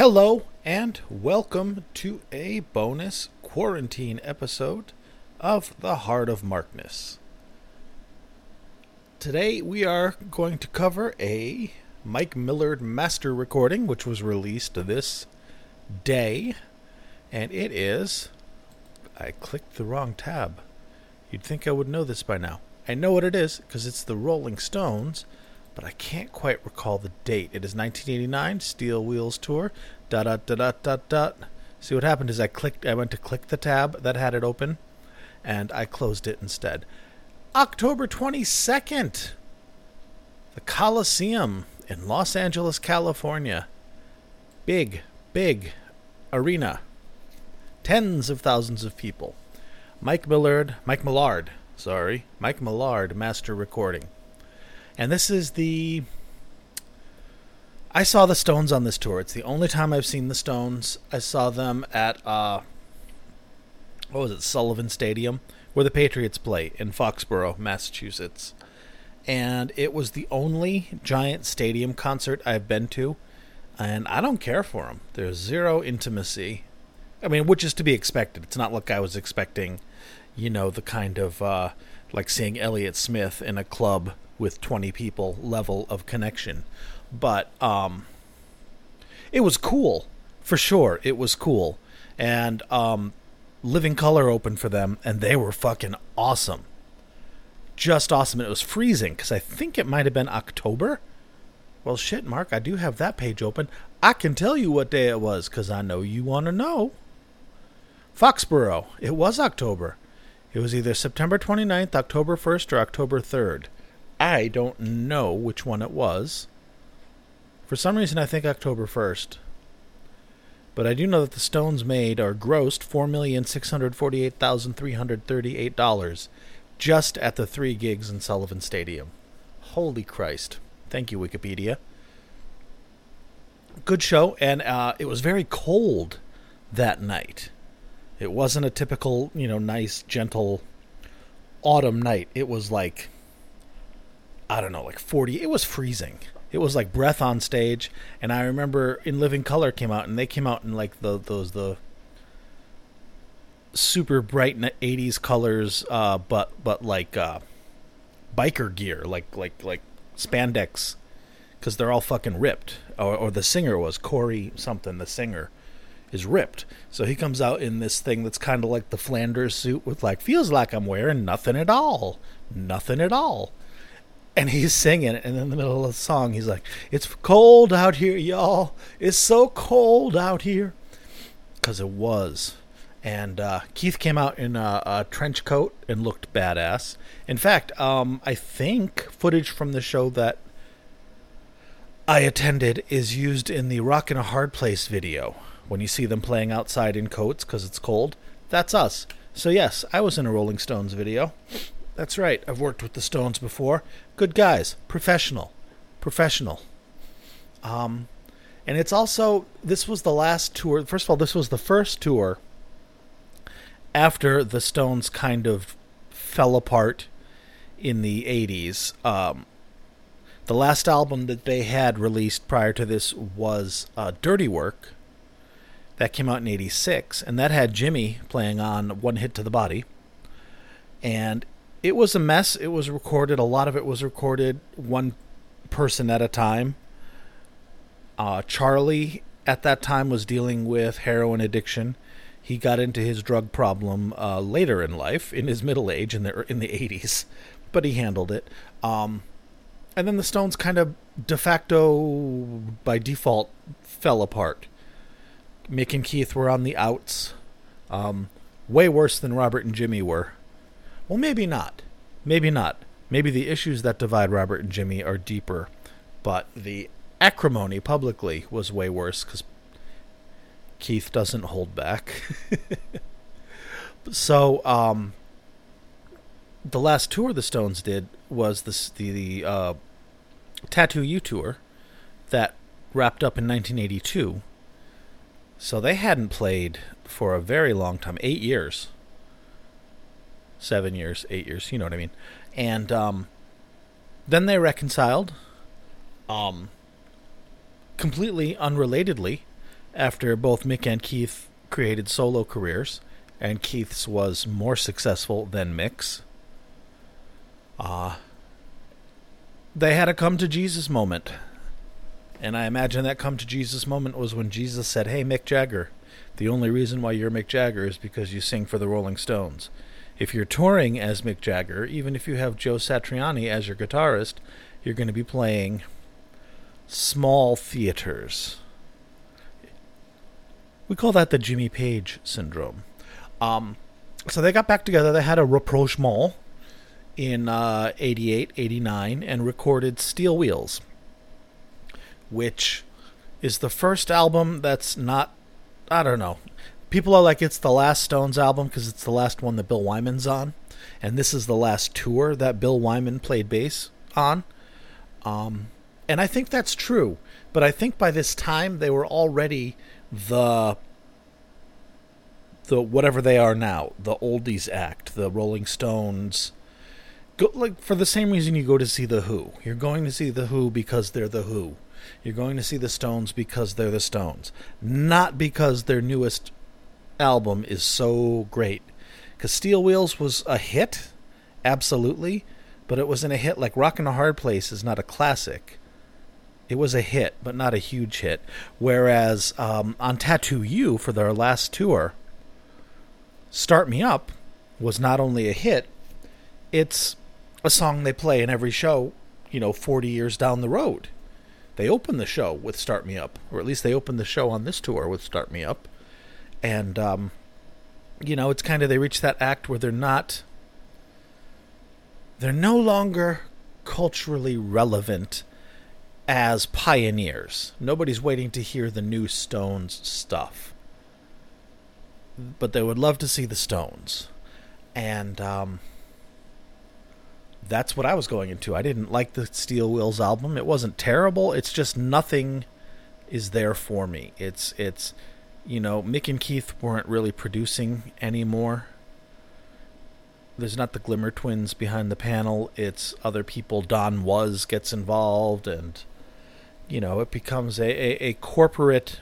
Hello and welcome to a bonus quarantine episode of The Heart of Markness. Today we are going to cover a Mike Millard master recording which was released this day and it is I clicked the wrong tab. You'd think I would know this by now. I know what it is because it's the Rolling Stones but I can't quite recall the date. It is 1989 Steel Wheels Tour. Dot dot dot dot dot dot. See what happened is I clicked. I went to click the tab that had it open, and I closed it instead. October 22nd, the Coliseum in Los Angeles, California. Big, big arena. Tens of thousands of people. Mike Millard, Mike Millard, sorry, Mike Millard, master recording. And this is the. I saw the Stones on this tour. It's the only time I've seen the Stones. I saw them at uh, what was it, Sullivan Stadium, where the Patriots play in Foxborough, Massachusetts. And it was the only giant stadium concert I've been to, and I don't care for them. There's zero intimacy. I mean, which is to be expected. It's not like I was expecting, you know, the kind of uh, like seeing Elliott Smith in a club with 20 people level of connection. But um, it was cool, for sure. It was cool. And um, Living Colour opened for them, and they were fucking awesome. Just awesome. And it was freezing because I think it might have been October. Well, shit, Mark, I do have that page open. I can tell you what day it was because I know you want to know. Foxborough. It was October. It was either September 29th, October 1st, or October 3rd. I don't know which one it was. For some reason, I think October 1st. But I do know that the stones made are grossed $4,648,338 just at the three gigs in Sullivan Stadium. Holy Christ. Thank you, Wikipedia. Good show, and uh, it was very cold that night. It wasn't a typical, you know, nice, gentle autumn night. It was like I don't know, like 40. It was freezing. It was like breath on stage, and I remember in Living Colour came out, and they came out in like the those the super bright 80s colors, uh, but but like uh, biker gear, like like like spandex, because they're all fucking ripped. Or, or the singer was Corey something. The singer is ripped, so he comes out in this thing that's kind of like the Flanders suit with like feels like I'm wearing nothing at all, nothing at all and he's singing and in the middle of the song he's like it's cold out here y'all. It's so cold out here. Because it was. And uh, keith came out in a, a, trench coat and looked badass. In fact um, i think footage from the show that i attended is used in the Rock and a Hard Place video. When you see them playing outside in coats because it's cold that's us. So yes i was in a rolling stones video that's right. I've worked with the Stones before. Good guys, professional, professional. Um, and it's also this was the last tour. First of all, this was the first tour after the Stones kind of fell apart in the '80s. Um, the last album that they had released prior to this was uh, "Dirty Work." That came out in '86, and that had Jimmy playing on "One Hit to the Body." And it was a mess. It was recorded. A lot of it was recorded one person at a time. Uh, Charlie at that time was dealing with heroin addiction. He got into his drug problem uh, later in life, in his middle age, in the in the eighties, but he handled it. Um, and then the Stones kind of de facto, by default, fell apart. Mick and Keith were on the outs, um, way worse than Robert and Jimmy were. Well, maybe not. Maybe not. Maybe the issues that divide Robert and Jimmy are deeper, but the acrimony publicly was way worse because Keith doesn't hold back. so, um, the last tour the Stones did was the the uh, Tattoo You tour that wrapped up in 1982. So they hadn't played for a very long time, eight years seven years, eight years, you know what I mean. And um, then they reconciled. Um, completely unrelatedly, after both Mick and Keith created solo careers, and Keith's was more successful than Mick's. Uh, they had a come to Jesus moment. And I imagine that come to Jesus moment was when Jesus said, Hey, Mick Jagger, the only reason why you're Mick Jagger is because you sing for the Rolling Stones. If you're touring as Mick Jagger, even if you have Joe Satriani as your guitarist, you're going to be playing small theaters. We call that the Jimmy Page syndrome. Um, so they got back together. They had a rapprochement in uh, 88, 89, and recorded Steel Wheels, which is the first album that's not, I don't know. People are like, it's the last Stones album because it's the last one that Bill Wyman's on. And this is the last tour that Bill Wyman played bass on. Um, and I think that's true. But I think by this time they were already the the whatever they are now, the oldies act, the Rolling Stones. Go, like for the same reason you go to see the Who. You're going to see the Who because they're the Who. You're going to see the Stones because they're the Stones, not because their newest album is so great. Because Steel Wheels was a hit, absolutely, but it wasn't a hit like Rock and a Hard Place is not a classic. It was a hit, but not a huge hit. Whereas um, on Tattoo You for their last tour, Start Me Up was not only a hit, it's a song they play in every show, you know, 40 years down the road. They open the show with Start Me Up, or at least they open the show on this tour with Start Me Up. And, um, you know, it's kind of, they reach that act where they're not, they're no longer culturally relevant as pioneers. Nobody's waiting to hear the new Stones stuff. But they would love to see the Stones. And um, that's what I was going into. I didn't like the Steel Wheels album. It wasn't terrible. It's just nothing is there for me. It's it's you know, Mick and Keith weren't really producing anymore. There's not the Glimmer twins behind the panel. It's other people. Don Was gets involved and you know, it becomes a, a, a corporate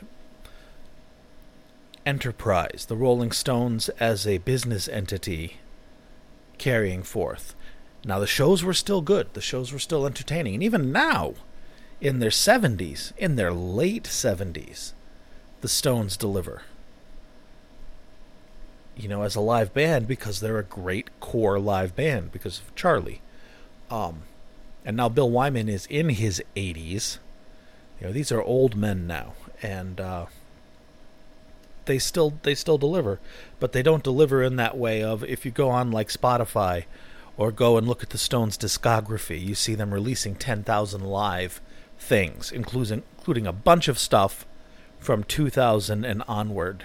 enterprise, the Rolling Stones as a business entity carrying forth. Now, the shows were still good, the shows were still entertaining, and even now, in their 70s, in their late 70s, the Stones deliver. You know, as a live band, because they're a great core live band because of Charlie. Um, and now Bill Wyman is in his 80s you know, these are old men now, and uh, they still they still deliver, but they don't deliver in that way of if you go on like Spotify or go and look at the Stones discography, you see them releasing 10,000 live things, including including a bunch of stuff from 2000 and onward.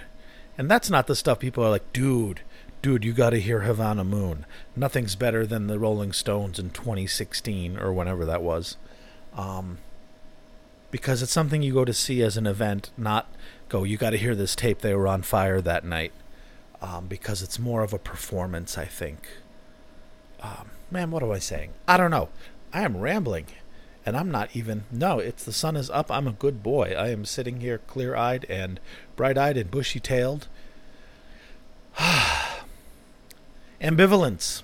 And that's not the stuff people are like, dude, dude, you got to hear Havana Moon. Nothing's better than the Rolling Stones in 2016 or whenever that was. Um, because it's something you go to see as an event, not go, you got to hear this tape, they were on fire that night. Um, because it's more of a performance, I think. Um, man, what am I saying? I don't know. I am rambling. And I'm not even. No, it's the sun is up. I'm a good boy. I am sitting here clear eyed and bright eyed and bushy tailed. Ambivalence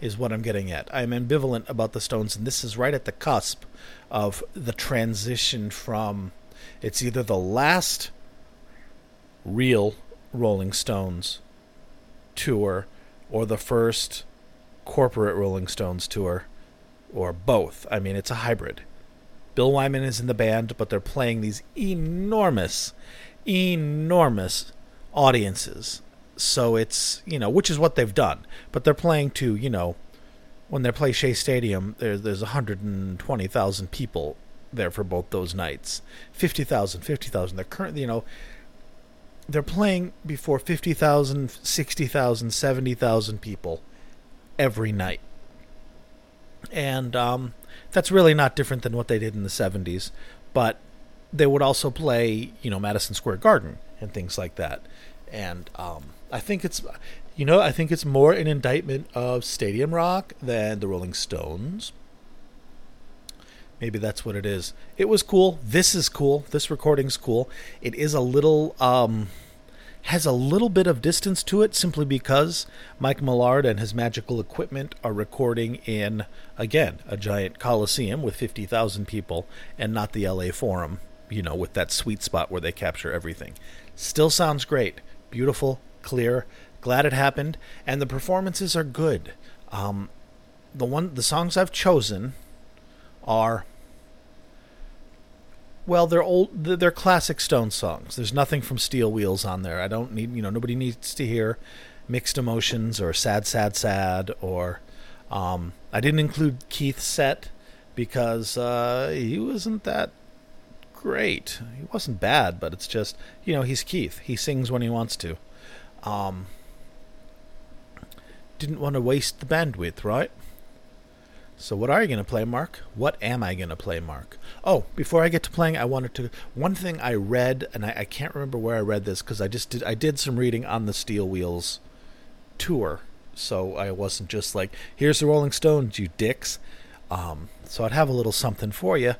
is what I'm getting at. I'm ambivalent about the Stones, and this is right at the cusp of the transition from it's either the last real Rolling Stones tour or the first corporate Rolling Stones tour or both. I mean, it's a hybrid. Bill Wyman is in the band, but they're playing these enormous, enormous audiences. So it's, you know, which is what they've done. But they're playing to, you know, when they play Shea Stadium, there, there's 120,000 people there for both those nights. 50,000, 50,000. They're currently, you know, they're playing before 50,000, 60,000, 70,000 people every night. And um, that's really not different than what they did in the 70s. But they would also play, you know, Madison Square Garden and things like that. And um, I think it's you know, I think it's more an indictment of Stadium Rock than the Rolling Stones. Maybe that's what it is. It was cool. This is cool. This recording's cool. It is a little um has a little bit of distance to it simply because Mike Millard and his magical equipment are recording in again a giant coliseum with 50,000 people and not the LA Forum, you know, with that sweet spot where they capture everything. Still sounds great. Beautiful, clear. Glad it happened and the performances are good. Um the one the songs I've chosen are well, they're old. They're classic Stone songs. There's nothing from Steel Wheels on there. I don't need. You know, nobody needs to hear mixed emotions or sad, sad, sad. Or um, I didn't include Keith's set because uh, he wasn't that great. He wasn't bad, but it's just you know he's Keith. He sings when he wants to. Um, didn't want to waste the bandwidth, right? So what are you going to play, Mark? What am I going to play, Mark? Oh, before I get to playing, I wanted to one thing I read, and I, I can't remember where I read this because I just did I did some reading on the Steel Wheels tour, so I wasn't just like, "Here's the Rolling Stones, you dicks." Um, so I'd have a little something for you.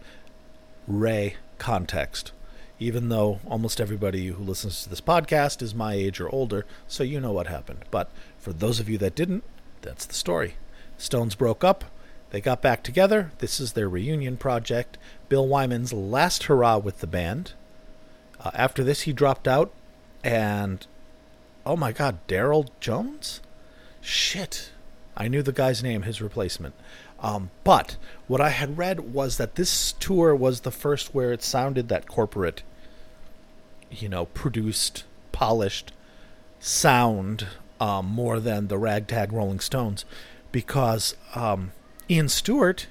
Ray context. Even though almost everybody who listens to this podcast is my age or older, so you know what happened. But for those of you that didn't, that's the story. Stones broke up. They got back together. This is their reunion project. Bill Wyman's last hurrah with the band. Uh, after this, he dropped out, and oh my God, Darryl Jones? Shit. I knew the guy's name, his replacement. Um, but what I had read was that this tour was the first where it sounded that corporate, you know, produced, polished sound um, more than the ragtag Rolling Stones, because um, Ian Stewart,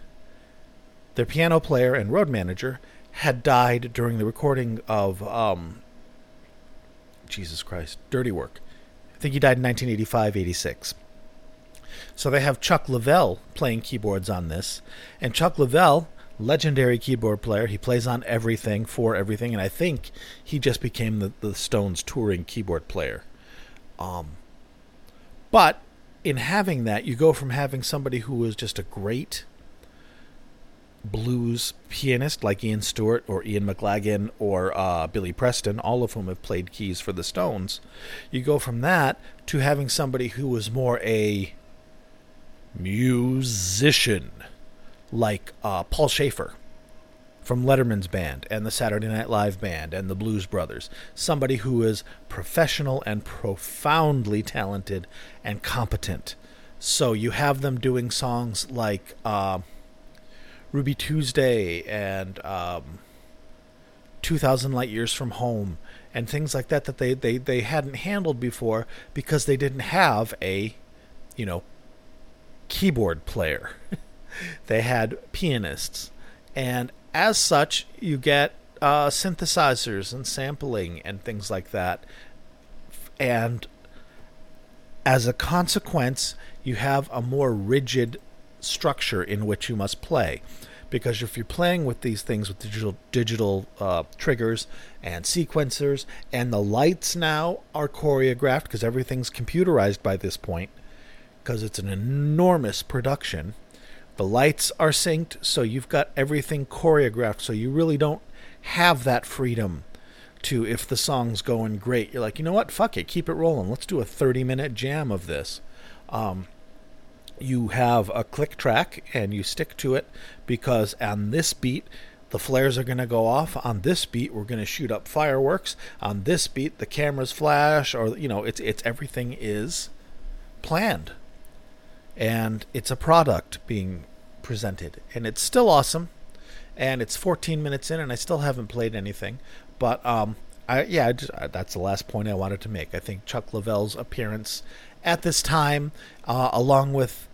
their piano player and road manager, had died during the recording of um, Jesus Christ, Dirty Work. I think he died in 1985 86. So they have Chuck Leavell playing keyboards on this. And Chuck Leavell, legendary keyboard player, he plays on everything for everything. And I think he just became the, the Stones touring keyboard player. Um, but in having that, you go from having somebody who was just a great blues pianist like Ian Stewart or Ian McLagan or uh, Billy Preston, all of whom have played keys for the Stones. You go from that to having somebody who was more a musician like uh, Paul Shaffer from Letterman's band and the Saturday Night Live band and the Blues Brothers. Somebody who is professional and profoundly talented and competent. So you have them doing songs like uh, Ruby Tuesday and um, 2000 Light Years from Home and things like that that they, they, they hadn't handled before because they didn't have a, you know, keyboard player. they had pianists. And as such, you get uh, synthesizers and sampling and things like that. And as a consequence, you have a more rigid structure in which you must play. Because if you're playing with these things with digital digital uh, triggers and sequencers, and the lights now are choreographed because everything's computerized by this point, because it's an enormous production the lights are synced, so you've got everything choreographed, so you really don't have that freedom to if the song's going great, you're like, you know what, fuck it, keep it rolling. Let's do a 30 minute jam of this. Um, you have a click track and you stick to it because on this beat, the flares are going to go off. On this beat, we're going to shoot up fireworks. On this beat, the cameras flash, or you know, it's it's everything is planned and it's a product being presented, and it's still awesome. And it's 14 minutes in, and I still haven't played anything. But um, I, yeah, I just, that's the last point I wanted to make. I think Chuck Leavell's appearance at this time, uh, along with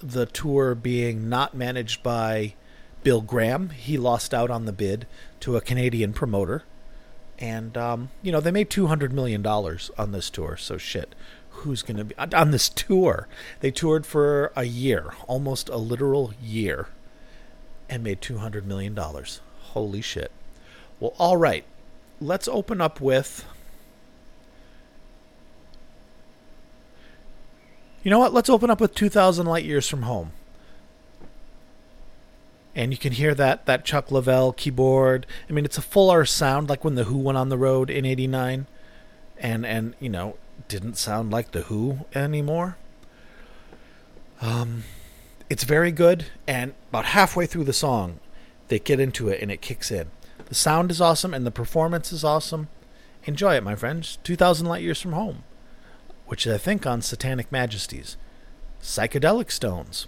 the tour being not managed by Bill Graham, he lost out on the bid to a Canadian promoter. And, um, you know, they made $200 million on this tour, so shit who's going to be on this tour. They toured for a year, almost a literal year, and made $200 million. Holy shit. Well, all right. Let's open up with. You know what? Let's open up with 2,000 light years from home. and you can hear that that Chuck Leavell keyboard. I mean, it's a fuller sound, like when the Who went on the road in '89, and and you know didn't sound like the Who anymore. Um, it's very good, and about halfway through the song, they get into it and it kicks in. The sound is awesome, and the performance is awesome. Enjoy it, my friends. 2,000 Light Years from Home, which is, I think, on Satanic Majesties. Psychedelic Stones.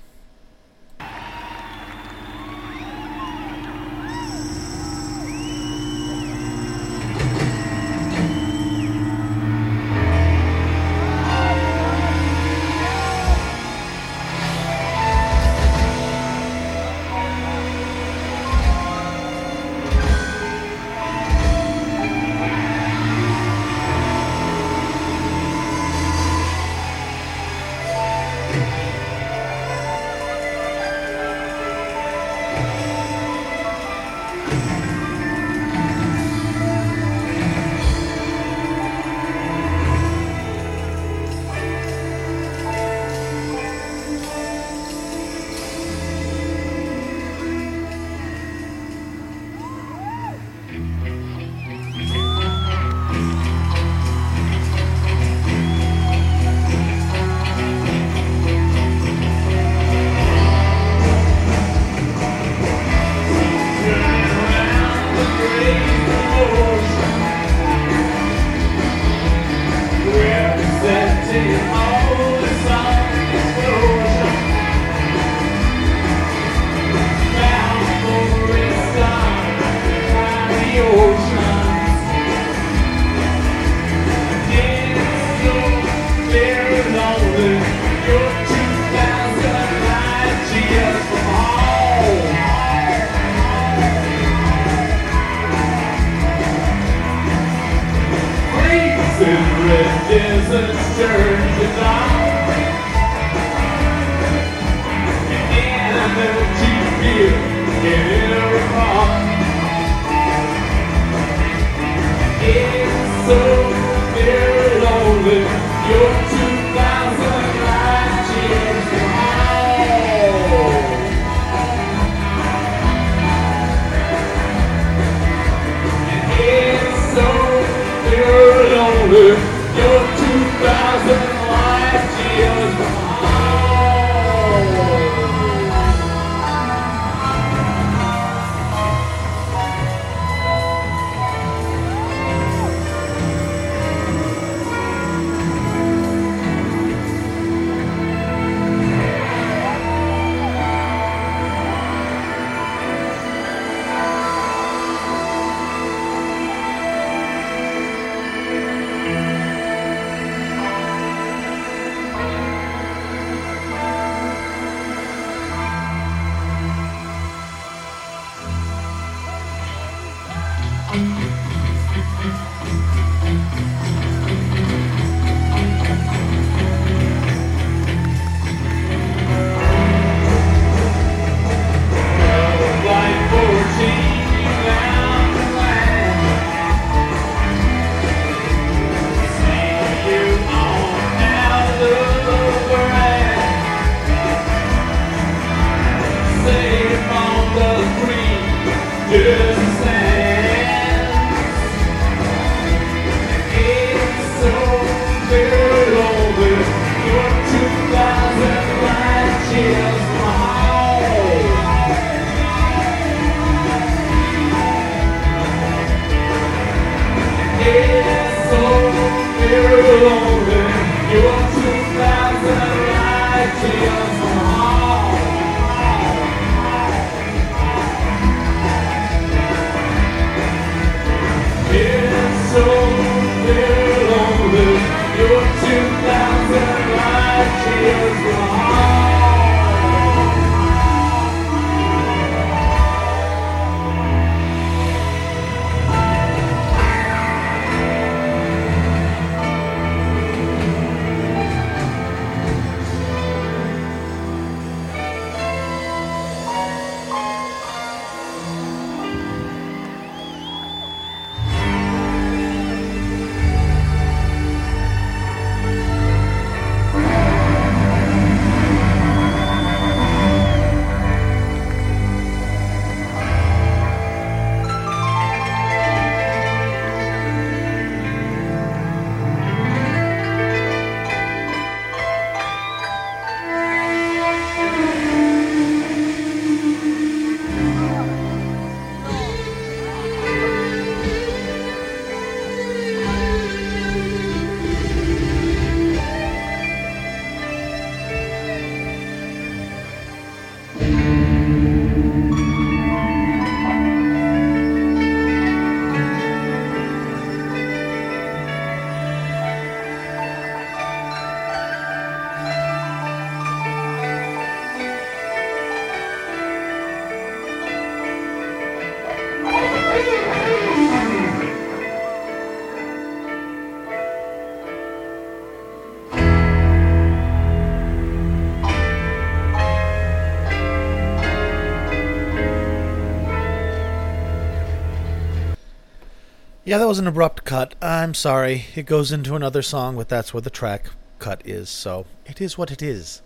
Yeah, that was an abrupt cut. I'm sorry. It goes into another song, but that's where the track cut is, so it is what it is.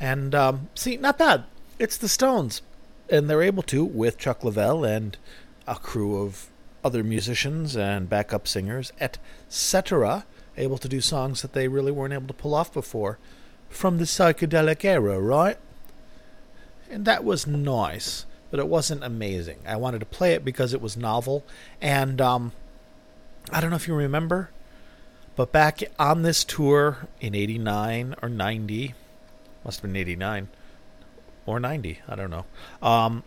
And um, see, not bad. It's the Stones, and they're able to with Chuck Leavell and a crew of other musicians and backup singers, etc., able to do songs that they really weren't able to pull off before from the psychedelic era, right? And that was nice, but it wasn't amazing. I wanted to play it because it was novel, and um, I don't know if you remember, but back on this tour in 89 or 90, must have been 89 or 90, I don't know. Um,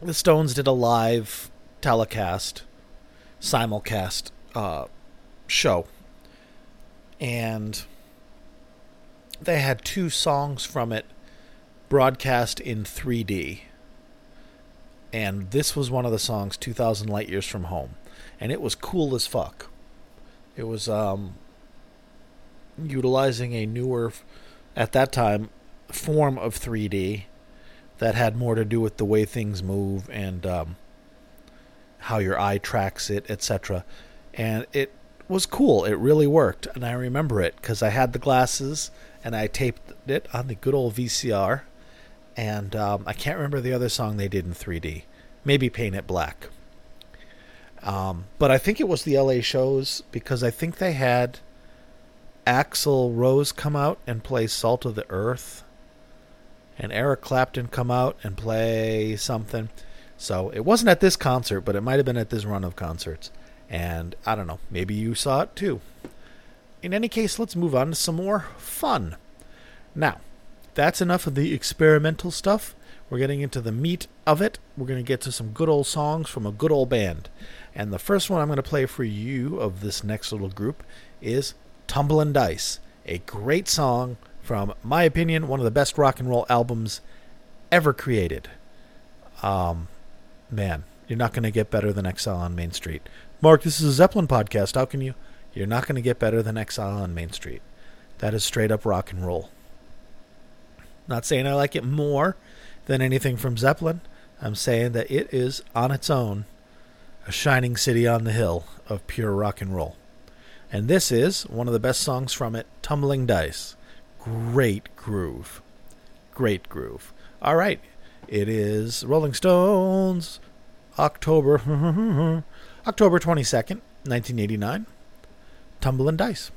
the Stones did a live telecast, simulcast uh, show. And they had two songs from it broadcast in 3D. And this was one of the songs, 2000 Light Years from Home. And it was cool as fuck. It was um, utilizing a newer, at that time, form of 3D that had more to do with the way things move and um, how your eye tracks it, etc. And it was cool. It really worked, and I remember it because I had the glasses and I taped it on the good old VCR. And um, I can't remember the other song they did in 3D. Maybe Paint It Black. Um, but I think it was the LA shows because I think they had Axl Rose come out and play Salt of the Earth, and Eric Clapton come out and play something. So it wasn't at this concert, but it might have been at this run of concerts. And I don't know, maybe you saw it too. In any case, let's move on to some more fun. Now, that's enough of the experimental stuff. We're getting into the meat of it. We're going to get to some good old songs from a good old band. And the first one I'm going to play for you of this next little group is Tumblin' Dice, a great song from my opinion, one of the best rock and roll albums ever created. Um, man, you're not going to get better than Exile on Main Street. Mark, this is a Zeppelin podcast. How can you? You're not going to get better than Exile on Main Street. That is straight up rock and roll. Not saying I like it more than anything from Zeppelin. I'm saying that it is on its own a shining city on the hill of pure rock and roll. And this is one of the best songs from it, Tumbling Dice. Great groove. Great groove. All right. It is Rolling Stones, October October 22nd, 1989. Tumbling Dice.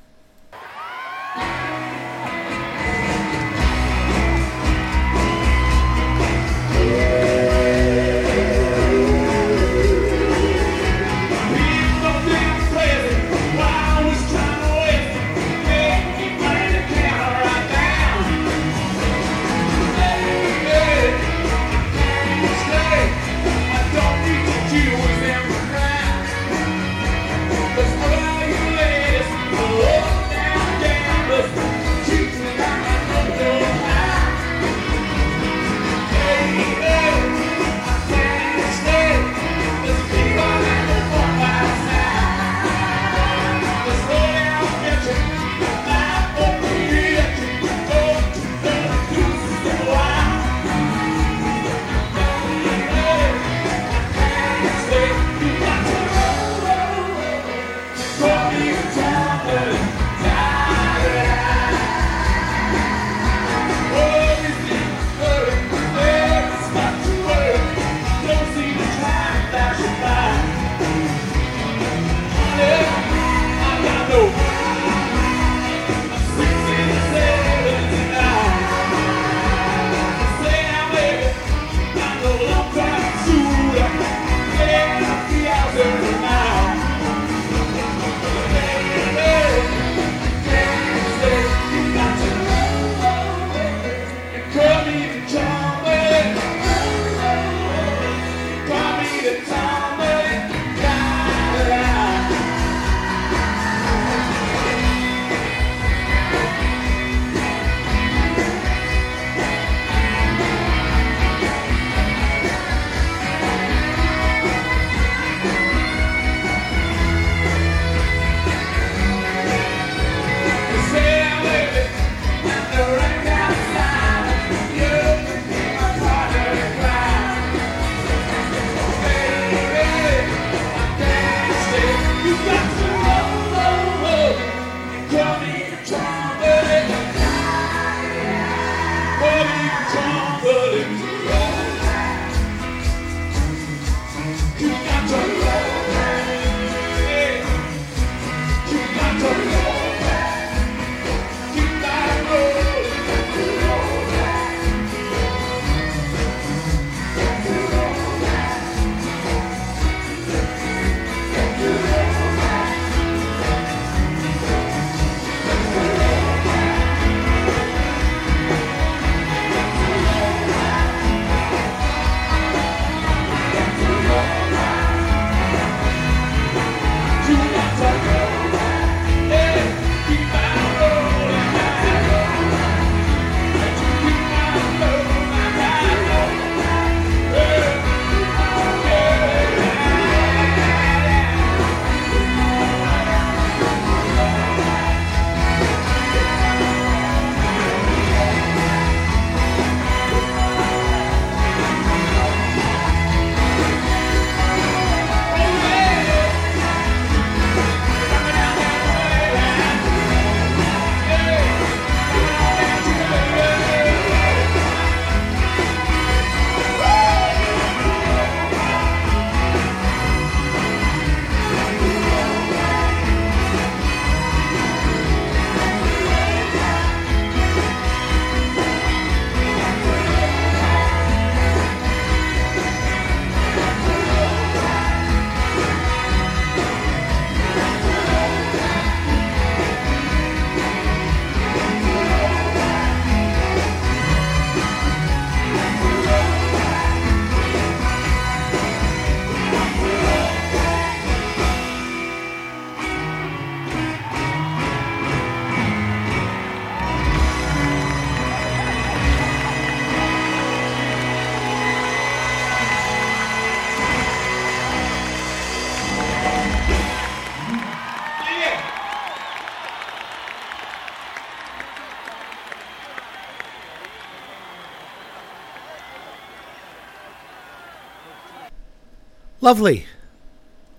Lovely.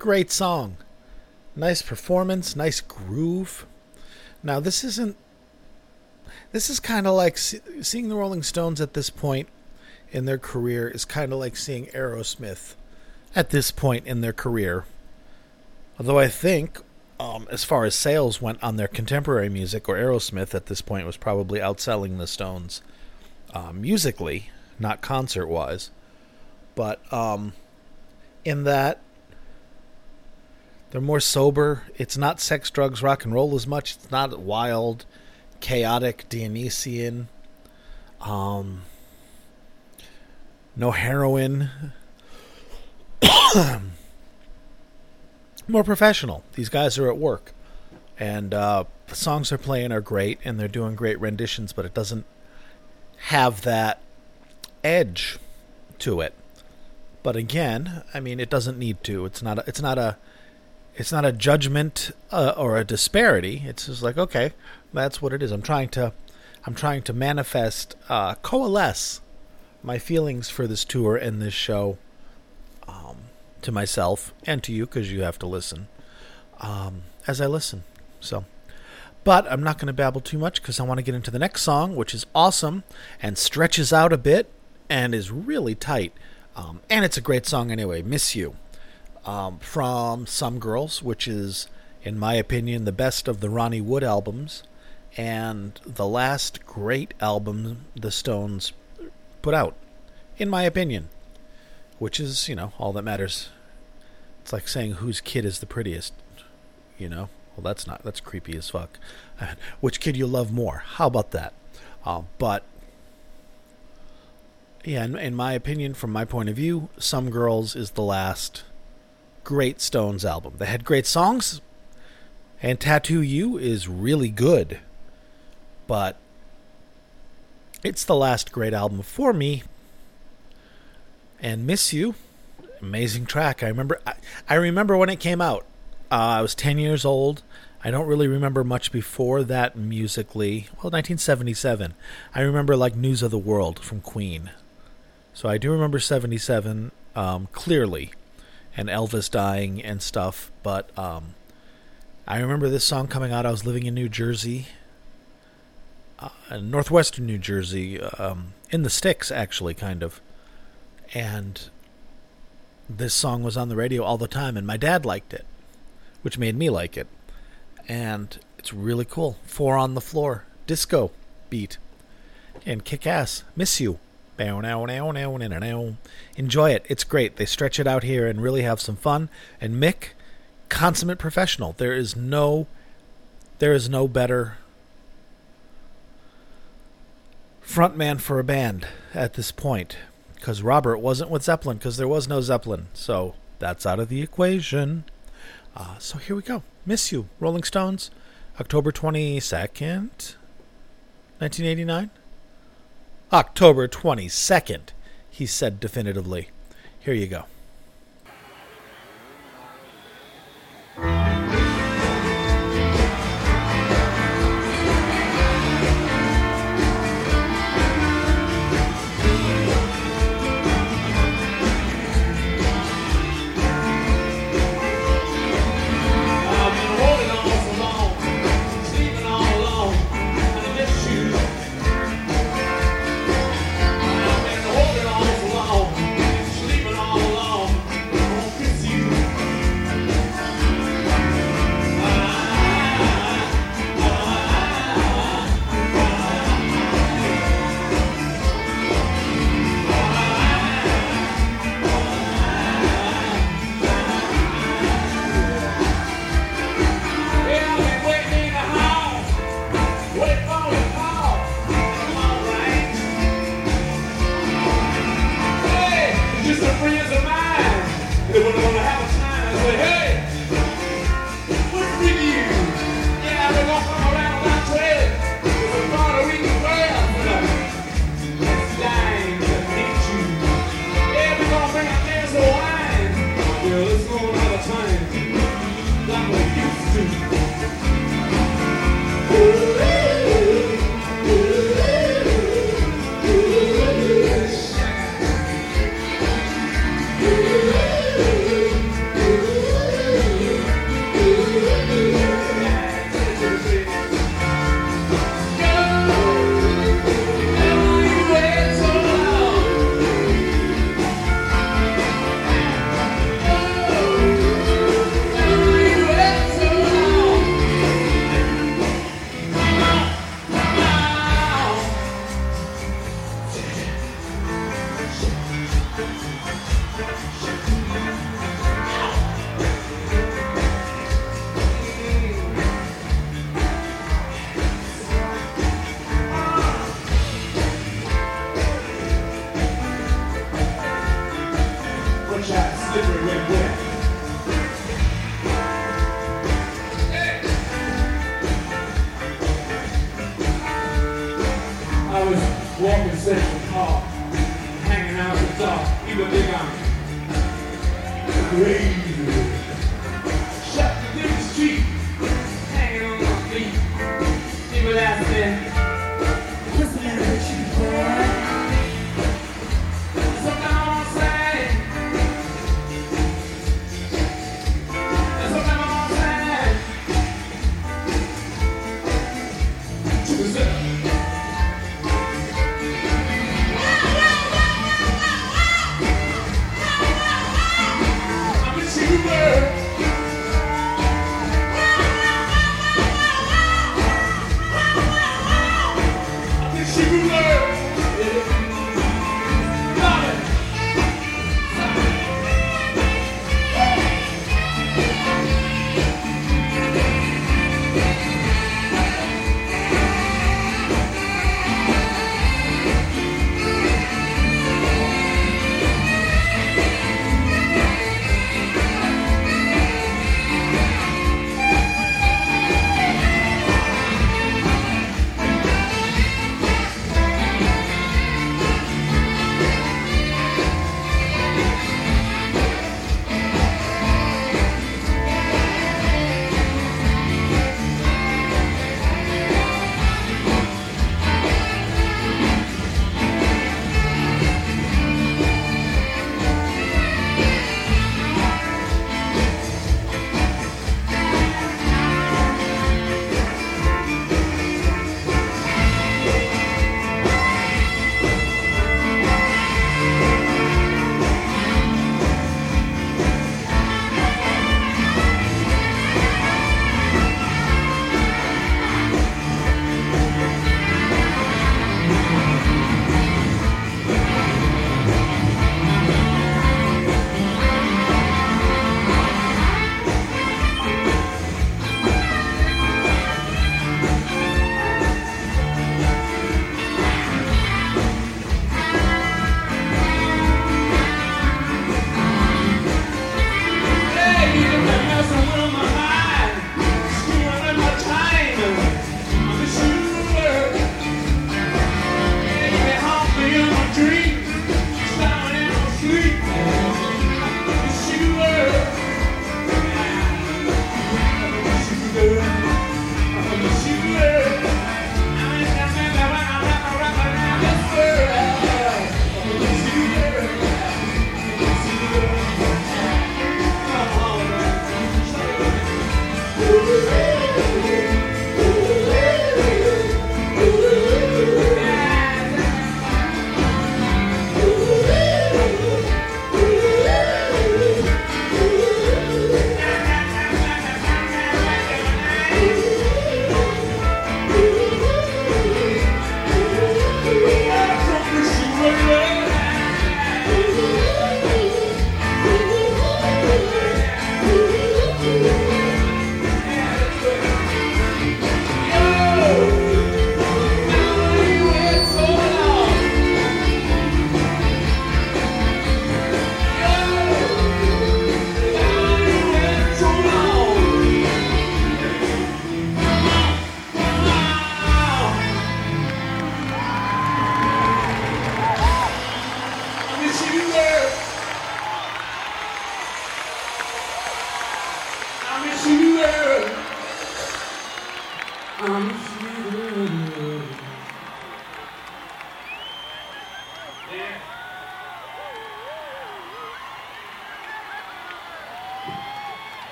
Great song. Nice performance, nice groove. Now, this isn't. This is kind of like seeing the Rolling Stones at this point in their career is kind of like seeing Aerosmith at this point in their career. Although I think, um, as far as sales went on their contemporary music, or Aerosmith at this point was probably outselling the Stones uh, musically, not concert wise. But um, in that they're more sober. It's not sex, drugs, rock and roll as much. It's not wild, chaotic, Dionysian. Um, no heroin. more professional. These guys are at work, and uh, the songs they're playing are great, and they're doing great renditions. But it doesn't have that edge to it. But again, I mean, it doesn't need to. It's not. A, it's not a. It's not a judgment uh, or a disparity. It's just like okay, that's what it is. I'm trying to. I'm trying to manifest, uh, coalesce my feelings for this tour and this show um, to myself and to you because you have to listen um, as I listen. So. But I'm not going to babble too much because I want to get into the next song, which is awesome and stretches out a bit and is really tight. Um, and it's a great song anyway, Miss You, um, from Some Girls, which is, in my opinion, the best of the Ronnie Wood albums and the last great album the Stones put out, in my opinion, which is, you know, all that matters. It's like saying whose kid is the prettiest, you know? Well, that's not, that's creepy as fuck. Which kid you love more? How about that? Uh, but yeah, in, in my opinion, from my point of view, Some Girls is the last great Stones album. They had great songs, and Tattoo You is really good, but it's the last great album for me. And Miss You, amazing track. I remember. I, I remember when it came out. Uh, I was ten years old. I don't really remember much before that musically. Well, 1977. I remember like News of the World from Queen. So I do remember 77 um, clearly, and Elvis dying and stuff, but um, I remember this song coming out. I was living in New Jersey, uh, northwestern New Jersey, um, in the sticks, actually, kind of. And this song was on the radio all the time, and my dad liked it, which made me like it. And it's really cool. Four on the floor, disco beat, and kick ass. Miss you. Enjoy it. It's great. They stretch it out here and really have some fun. And Mick, consummate professional. There is no there is no better frontman for a band at this point because Robert wasn't with Zeppelin because there was no Zeppelin. So that's out of the equation. Uh, so here we go. Miss You, Rolling Stones, October 22nd, 1989. October 22nd, he said definitively. Here you go.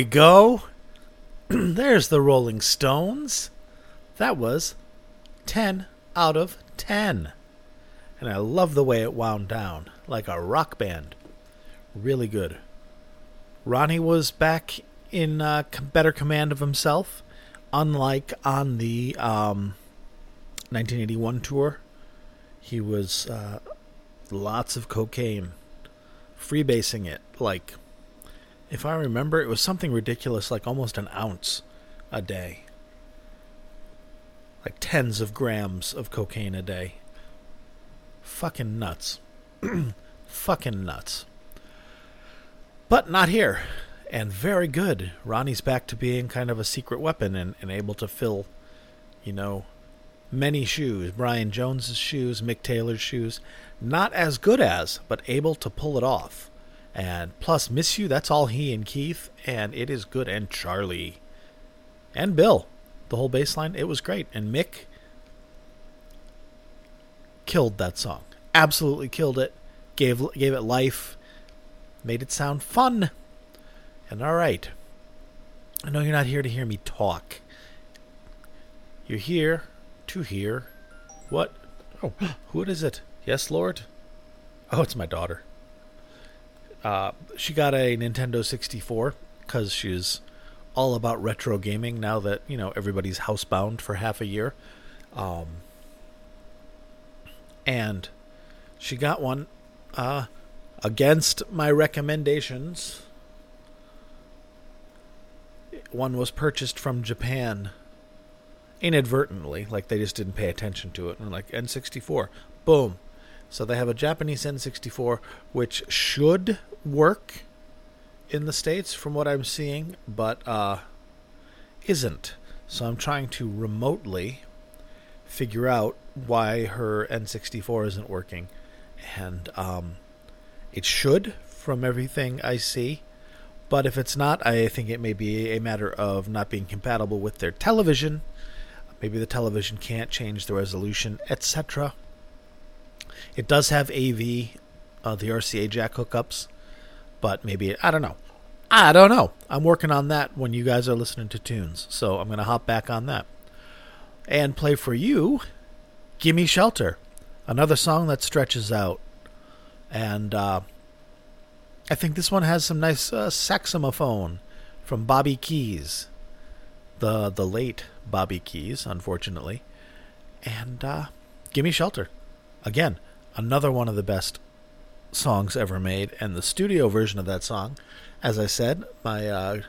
We go. There's the Rolling Stones. That was 10 out of 10. And I love the way it wound down, like a rock band. Really good. Ronnie was back in uh, better command of himself, unlike on the um, 1981 tour. He was uh, lots of cocaine, freebasing it like if I remember, it was something ridiculous, like almost an ounce a day. Like tens of grams of cocaine a day. Fucking nuts. Fucking nuts. But not here. And very good. Ronnie's back to being kind of a secret weapon and, and able to fill, you know, many shoes. Brian Jones's shoes, Mick Taylor's shoes. Not as good as, but able to pull it off. And plus, Miss You, that's all he and Keith, and it is good. And Charlie. And Bill. The whole bass line, it was great. And Mick killed that song. Absolutely killed it. Gave gave it life. Made it sound fun. And all right. I know you're not here to hear me talk. You're here to hear what? Oh, what is it? Yes, Lord? Oh, it's my daughter. Uh, she got a Nintendo 64 because she's all about retro gaming now that you know everybody's housebound for half a year. Um, and she got one uh, against my recommendations. One was purchased from Japan inadvertently, like they just didn't pay attention to it. And like N64, boom. So they have a Japanese N64, which should work in the states from what I'm seeing, but uh, isn't. So I'm trying to remotely figure out why her N64 isn't working, and um, it should from everything I see. But if it's not, I think it may be a matter of not being compatible with their television. Maybe the television can't change the resolution, etc. It does have AV, uh, the RCA jack hookups, but maybe I don't know. I don't know. I'm working on that when you guys are listening to tunes, so I'm gonna hop back on that and play for you. "Gimme Shelter," another song that stretches out, and uh, I think this one has some nice uh, saxophone from Bobby Keys, the the late Bobby Keys, unfortunately, and uh, "Gimme Shelter," again, another one of the best songs ever made, and the studio version of that song, as I said, my uh,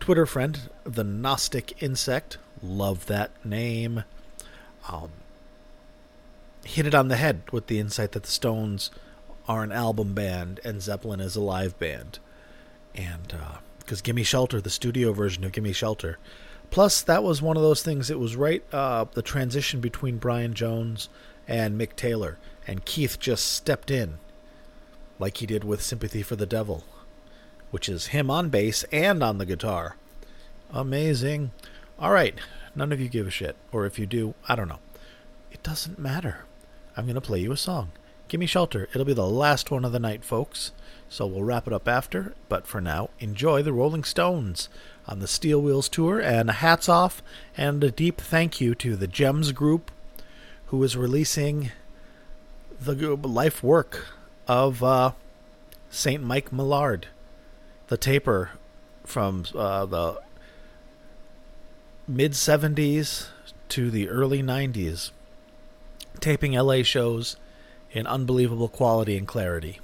Twitter friend, the Gnostic Insect, love that name. Um, hit it on the head with the insight that the Stones are an album band and Zeppelin is a live band, and because uh, "Gimme Shelter," the studio version of "Gimme Shelter." Plus, that was one of those things. It was right uh, the transition between Brian Jones and Mick Taylor, and Keith just stepped in like he did with Sympathy for the Devil, which is him on bass and on the guitar. Amazing. All right, none of you give a shit, or if you do, I don't know. It doesn't matter. I'm going to play you a song. Give me shelter. It'll be the last one of the night, folks. So we'll wrap it up after, but for now, enjoy the Rolling Stones on the Steel Wheels tour, and hats off and a deep thank you to the JEMS Group, who is releasing the life work of uh, Saint Mike Millard, the taper from uh, the mid 70s to the early 90s, taping LA shows in unbelievable quality and clarity,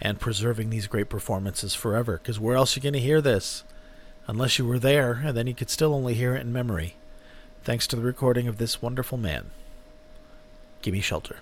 and preserving these great performances forever. Because where else are you going to hear this? Unless you were there, and then you could still only hear it in memory. Thanks to the recording of this wonderful man. Gimme shelter.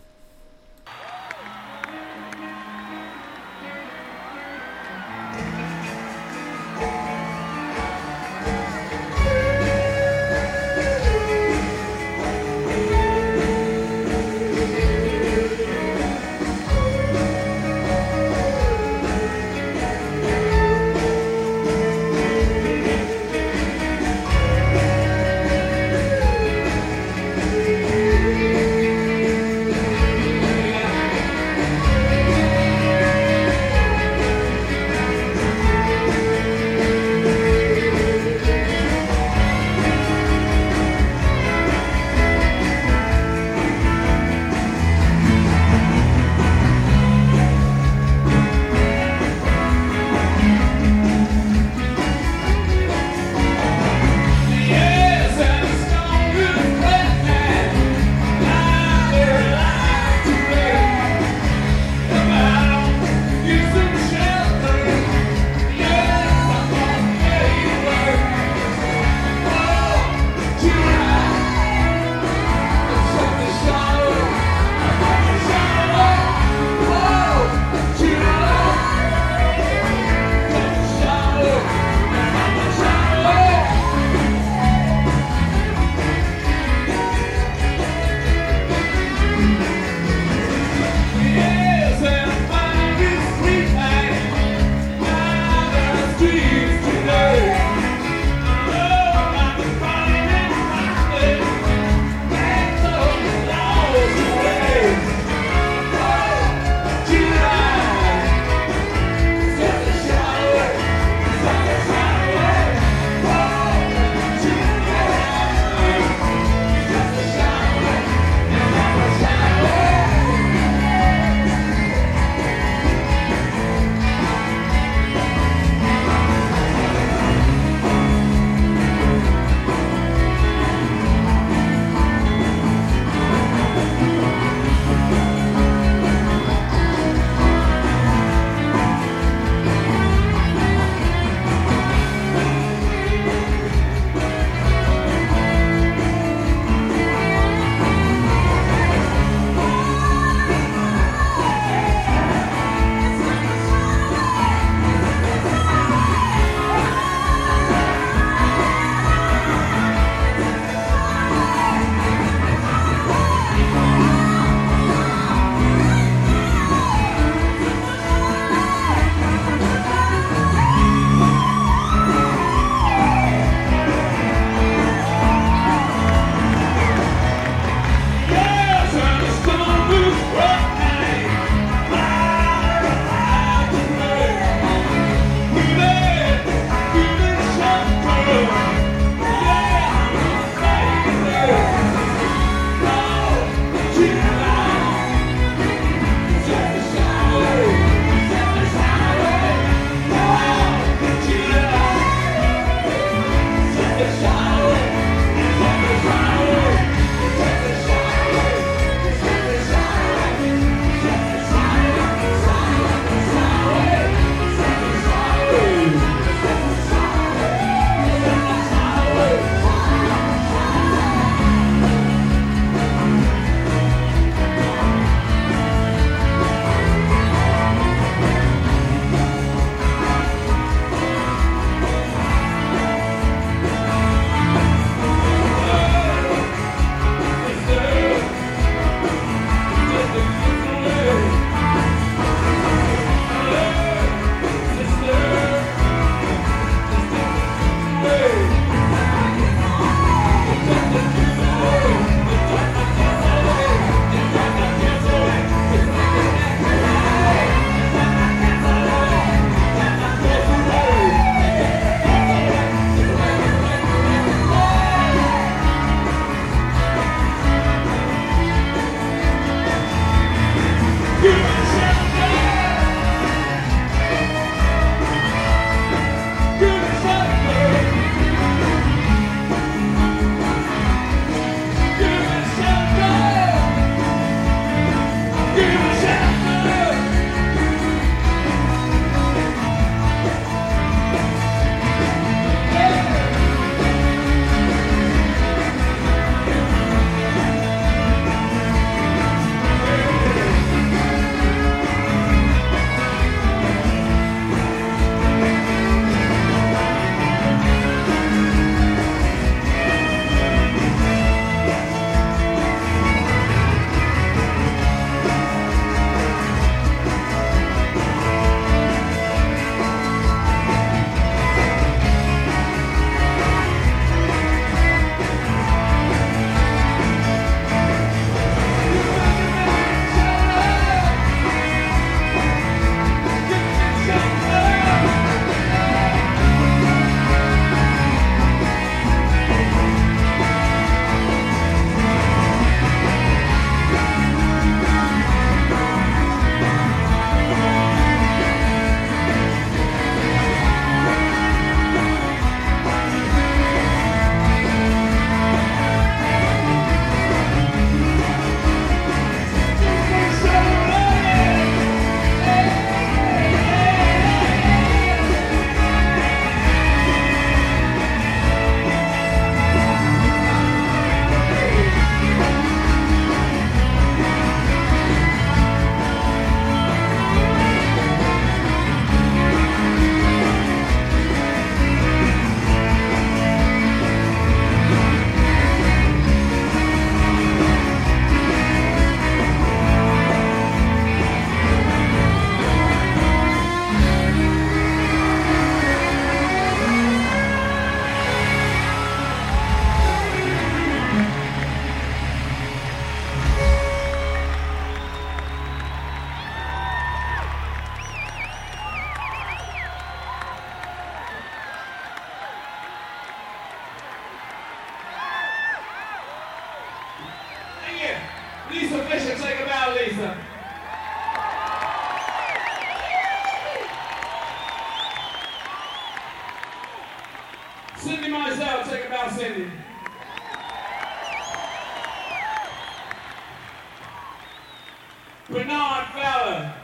Bernard Fowler,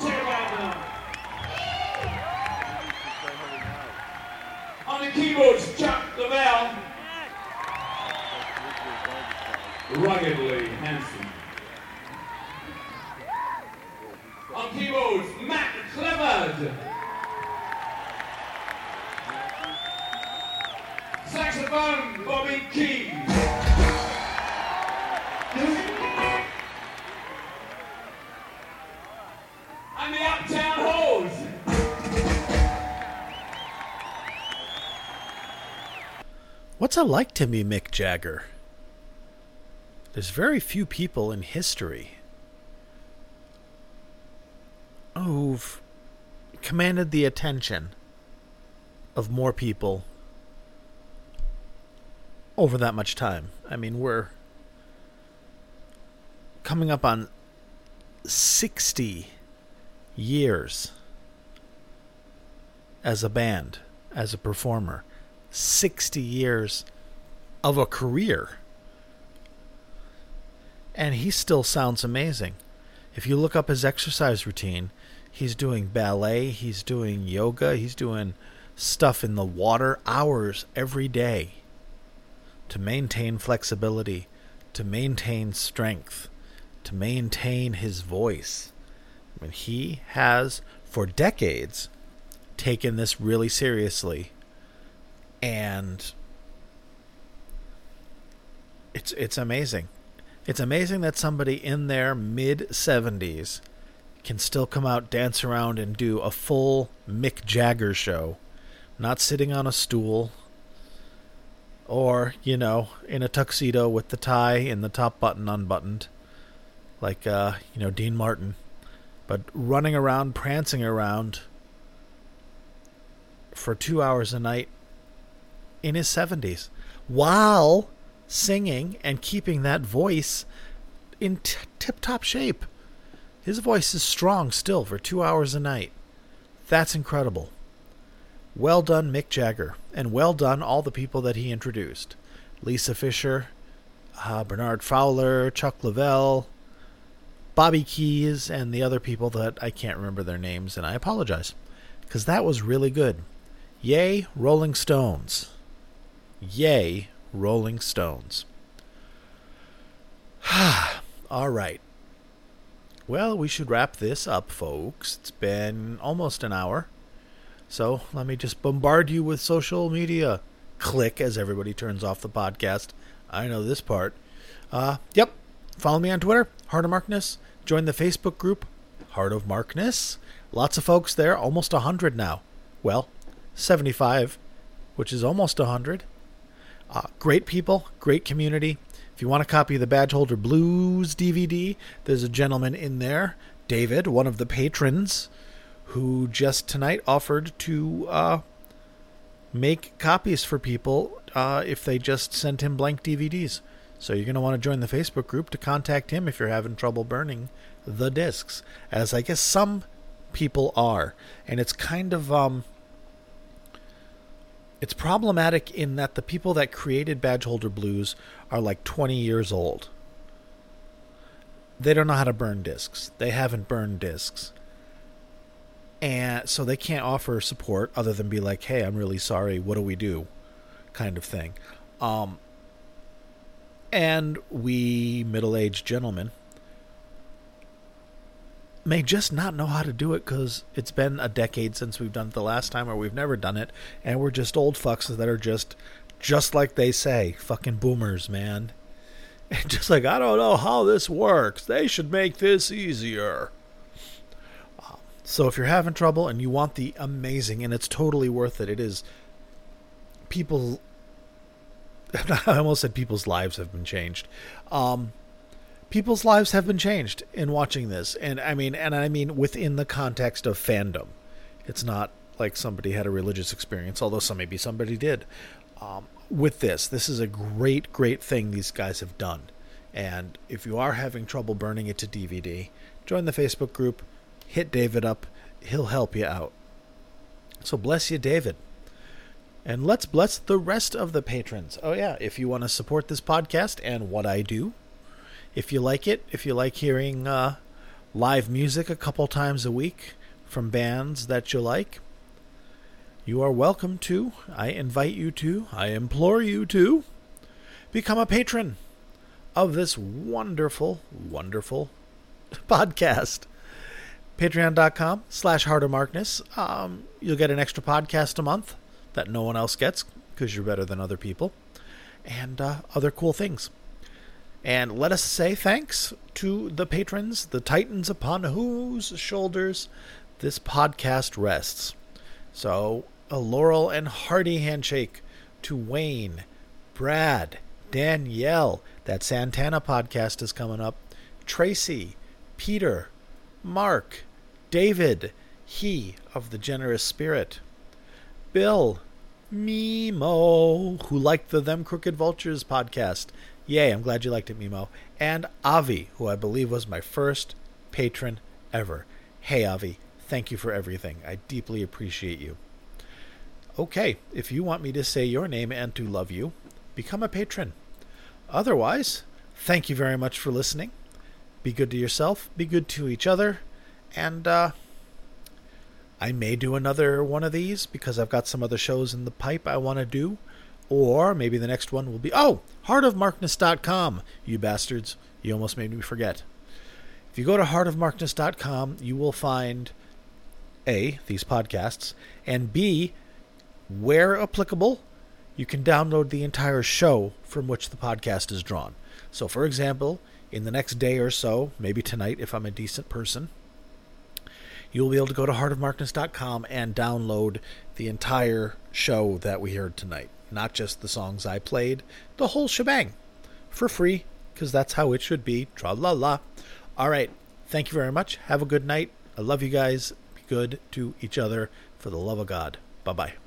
a bow, Bernard. On the keyboards, Chuck Leavell. Ruggedly handsome. On keyboards, Matt Clifford. Saxophone, Bobby Keys. What's it like to be Mick Jagger? There's very few people in history who've commanded the attention of more people over that much time. I mean, we're coming up on 60 years as a band, as a performer. 60 years of a career. And he still sounds amazing. If you look up his exercise routine, he's doing ballet, he's doing yoga, he's doing stuff in the water hours every day to maintain flexibility, to maintain strength, to maintain his voice. I mean, he has, for decades, taken this really seriously and it's it's amazing. It's amazing that somebody in their mid 70s can still come out, dance around, and do a full Mick Jagger show, not sitting on a stool or, you know, in a tuxedo with the tie and the top button unbuttoned, like, uh, you know, Dean Martin, but running around, prancing around for two hours a night in his 70s while singing and keeping that voice in t- tip top shape. His voice is strong still for two hours a night. That's incredible. Well done, Mick Jagger, and well done all the people that he introduced Lisa Fischer, uh, Bernard Fowler, Chuck Leavell, Bobby Keys, and the other people that I can't remember their names, and I apologize because that was really good. Yay, Rolling Stones. Yay, Rolling Stones. All right. Well, we should wrap this up, folks. It's been almost an hour. So let me just bombard you with social media. Click as everybody turns off the podcast. I know this part. Uh, yep. Follow me on Twitter, Heart of Markness. Join the Facebook group, Heart of Markness. Lots of folks there, almost 100 now. Well, 75, which is almost 100. Uh, great people, great community. If you want a copy of the Badge Holder Blues DVD, there's a gentleman in there, David, one of the patrons, who just tonight offered to uh, make copies for people uh, if they just sent him blank DVDs. So you're going to want to join the Facebook group to contact him if you're having trouble burning the discs, as I guess some people are. And it's kind of um, it's problematic in that the people that created Badge Holder Blues are like 20 years old. They don't know how to burn discs. They haven't burned discs. And so they can't offer support other than be like, "Hey, I'm really sorry. What do we do?" kind of thing. Um, and we middle-aged gentlemen may just not know how to do it because it's been a decade since we've done it the last time, or we've never done it, and we're just old fucks that are just, just like they say, fucking boomers, man. And just like I don't know how this works. They should make this easier. Um, so if you're having trouble and you want the amazing, and it's totally worth it, it is. People. I almost said people's lives have been changed. Um, people's lives have been changed in watching this. And i mean and i mean within the context of fandom. It's not like somebody had a religious experience although some maybe somebody did um, with this. This is a great great thing these guys have done. And if you are having trouble burning it to dvd join the facebook group hit david up he'll help you out. So bless you david. And let's bless the rest of the patrons. Oh, yeah, if you want to support this podcast and what I do, if you like it, if you like hearing uh, live music a couple times a week from bands that you like, you are welcome to. I invite you to, I implore you to become a patron of this wonderful, wonderful podcast. Patreon.com slash Heart of Markness. Um, you'll get an extra podcast a month that no one else gets because you're better than other people, and uh, other cool things. And let us say thanks to the patrons, the titans upon whose shoulders this podcast rests. So, a laurel and hearty handshake to Wayne, Brad, Danielle. That Santana podcast is coming up. Tracy, Peter, Mark, David, he of the generous spirit, Bill, Mimo, who liked the Them Crooked Vultures podcast. Yay, I'm glad you liked it, Mimo. And Avi, who I believe was my first patron ever. Hey, Avi, thank you for everything. I deeply appreciate you. Okay, if you want me to say your name and to love you, become a patron. Otherwise, thank you very much for listening. Be good to yourself, be good to each other, and uh, I may do another one of these because I've got some other shows in the pipe I want to do. Or maybe the next one will be, oh, heartofmarkness.com, you bastards. You almost made me forget. If you go to heartofmarkness.com, you will find A, these podcasts, and B, where applicable, you can download the entire show from which the podcast is drawn. So, for example, in the next day or so, maybe tonight if I'm a decent person, you'll be able to go to heartofmarkness.com and download the entire show that we heard tonight. Not just the songs I played, the whole shebang for free, because that's how it should be. Tra la la. All right. Thank you very much. Have a good night. I love you guys. Be good to each other for the love of God. Bye bye.